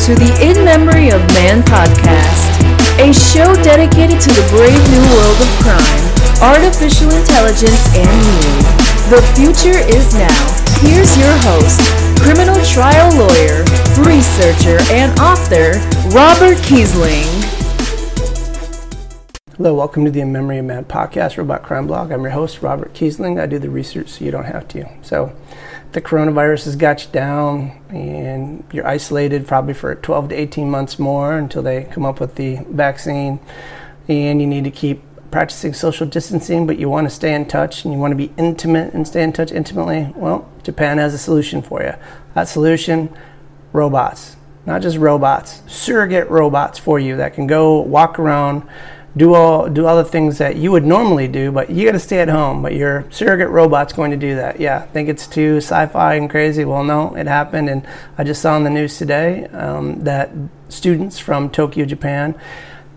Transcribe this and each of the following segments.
to the In Memory of Man podcast, a show dedicated to the brave new world of crime, artificial intelligence, and news. The future is now. Here's your host, criminal trial lawyer, researcher, and author, Robert Kiesling. Hello, welcome to the In Memory of Man podcast, Robot Crime Blog. I'm your host, Robert Kiesling. I do the research so you don't have to. So, the coronavirus has got you down and you're isolated probably for 12 to 18 months more until they come up with the vaccine. And you need to keep practicing social distancing, but you want to stay in touch and you want to be intimate and stay in touch intimately. Well, Japan has a solution for you. That solution robots. Not just robots, surrogate robots for you that can go walk around do all do the things that you would normally do, but you got to stay at home. But your surrogate robot's going to do that. Yeah, think it's too sci-fi and crazy. Well, no, it happened, and I just saw in the news today um, that students from Tokyo, Japan,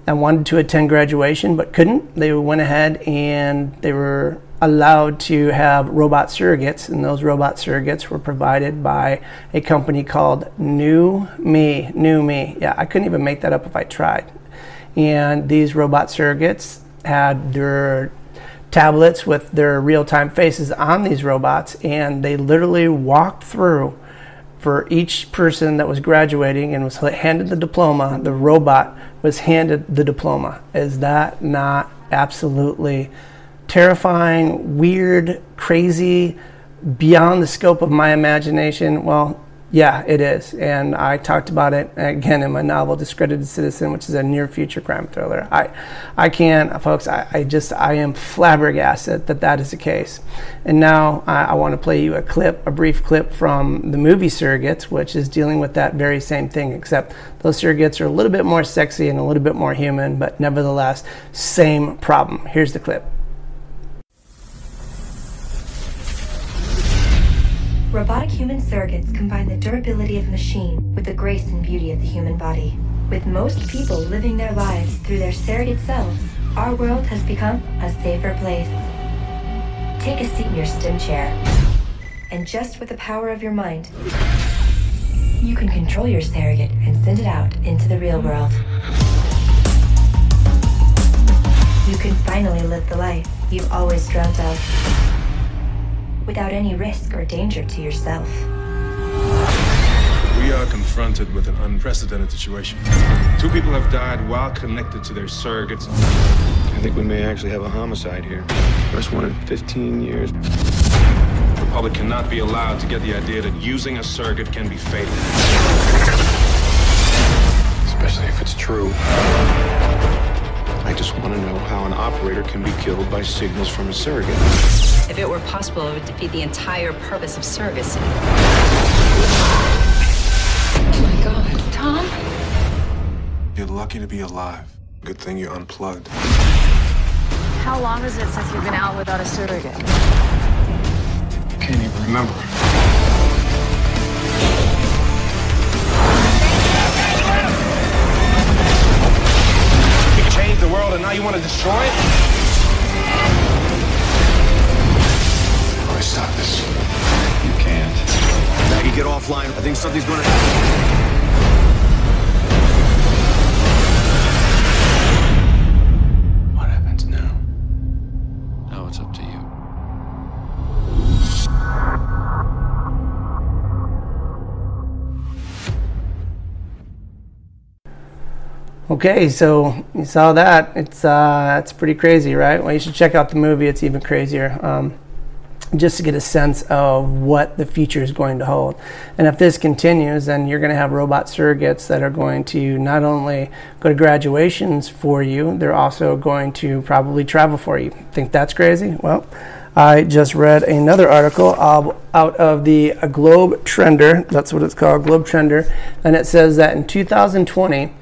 and wanted to attend graduation but couldn't. They went ahead and they were allowed to have robot surrogates, and those robot surrogates were provided by a company called New Me. New Me. Yeah, I couldn't even make that up if I tried and these robot surrogates had their tablets with their real-time faces on these robots and they literally walked through for each person that was graduating and was handed the diploma the robot was handed the diploma. Is that not absolutely terrifying weird crazy beyond the scope of my imagination? Well yeah, it is. And I talked about it again in my novel Discredited Citizen, which is a near future crime thriller. I, I can't, folks, I, I just, I am flabbergasted that that is the case. And now I, I want to play you a clip, a brief clip from the movie Surrogates, which is dealing with that very same thing, except those surrogates are a little bit more sexy and a little bit more human, but nevertheless, same problem. Here's the clip. Robotic human surrogates combine the durability of machine with the grace and beauty of the human body. With most people living their lives through their surrogate selves, our world has become a safer place. Take a seat in your stim chair, and just with the power of your mind, you can control your surrogate and send it out into the real world. You can finally live the life you've always dreamt of without any risk or danger to yourself. We are confronted with an unprecedented situation. Two people have died while connected to their surrogates. I think we may actually have a homicide here. First one in 15 years. The public cannot be allowed to get the idea that using a surrogate can be fatal. An operator can be killed by signals from a surrogate. If it were possible, it would defeat the entire purpose of surrogacy. Oh my god, Tom? You're lucky to be alive. Good thing you're unplugged. How long is it since you've been out without a surrogate? Can't even remember. You changed the world and now you want to destroy it? Offline. I think something's going to happen. What happens now? Now it's up to you. Okay, so you saw that. It's uh, it's pretty crazy, right? Well, you should check out the movie. It's even crazier. Um, just to get a sense of what the future is going to hold. And if this continues, then you're going to have robot surrogates that are going to not only go to graduations for you, they're also going to probably travel for you. Think that's crazy? Well, I just read another article out of the uh, Globe Trender. That's what it's called, Globe Trender. And it says that in 2020,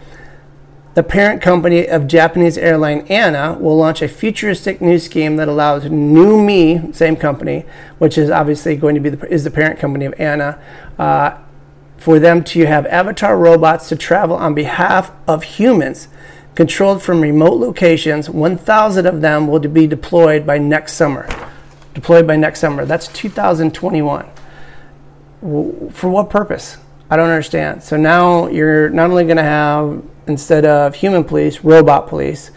the parent company of Japanese airline ANA will launch a futuristic new scheme that allows New Me, same company, which is obviously going to be the, is the parent company of ANA, uh, for them to have avatar robots to travel on behalf of humans, controlled from remote locations. 1,000 of them will be deployed by next summer. Deployed by next summer. That's 2021. For what purpose? I don't understand. So now you're not only going to have, instead of human police, robot police.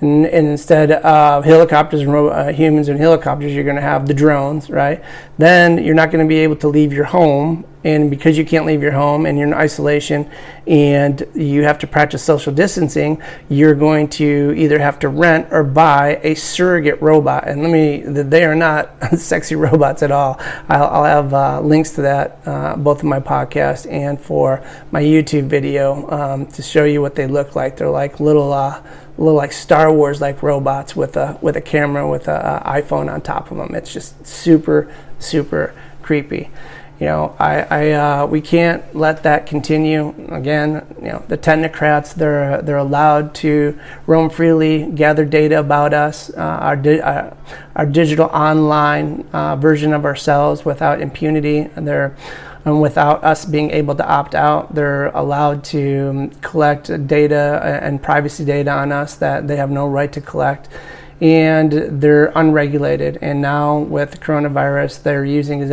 And, and instead of helicopters and ro- uh, humans and helicopters, you're going to have the drones, right? Then you're not going to be able to leave your home and because you can't leave your home and you're in isolation and you have to practice social distancing, you're going to either have to rent or buy a surrogate robot. And let me, they are not sexy robots at all. I'll, I'll have uh, links to that, uh, both in my podcast and for my YouTube video um, to show you what they look like. They're like little, uh, little like Star Wars like robots with a with a camera with an iPhone on top of them. It's just super super creepy you know, I, I uh, we can't let that continue. Again, you know, the technocrats they're they're allowed to roam freely, gather data about us, uh, our di- uh, our digital online uh, version of ourselves without impunity. And They're and without us being able to opt out, they're allowed to collect data and privacy data on us that they have no right to collect and they're unregulated. And now with coronavirus, they're using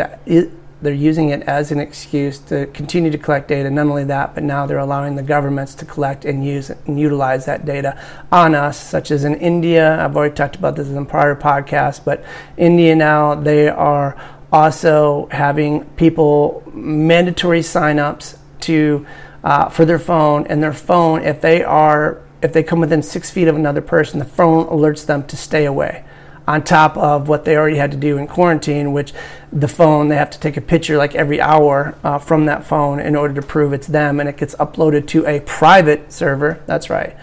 they're using it as an excuse to continue to collect data. Not only that, but now they're allowing the governments to collect and use and utilize that data on us, such as in India. I've already talked about this in prior podcasts, but India now they are also having people mandatory signups to uh, for their phone and their phone if they are if they come within six feet of another person, the phone alerts them to stay away on top of what they already had to do in quarantine, which the phone, they have to take a picture like every hour uh, from that phone in order to prove it's them, and it gets uploaded to a private server. That's right.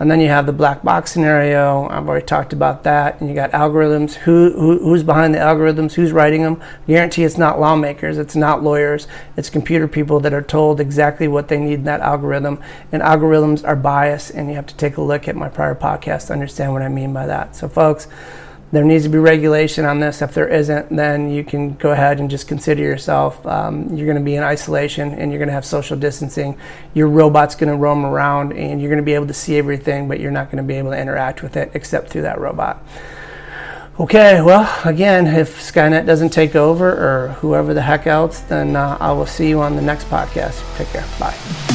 And then you have the black box scenario. I've already talked about that. And you got algorithms. Who, who, who's behind the algorithms? Who's writing them? I guarantee it's not lawmakers. It's not lawyers. It's computer people that are told exactly what they need in that algorithm. And algorithms are biased. And you have to take a look at my prior podcast to understand what I mean by that. So, folks, there needs to be regulation on this. If there isn't, then you can go ahead and just consider yourself. Um, you're going to be in isolation and you're going to have social distancing. Your robot's going to roam around and you're going to be able to see everything, but you're not going to be able to interact with it except through that robot. Okay, well, again, if Skynet doesn't take over or whoever the heck else, then uh, I will see you on the next podcast. Take care. Bye.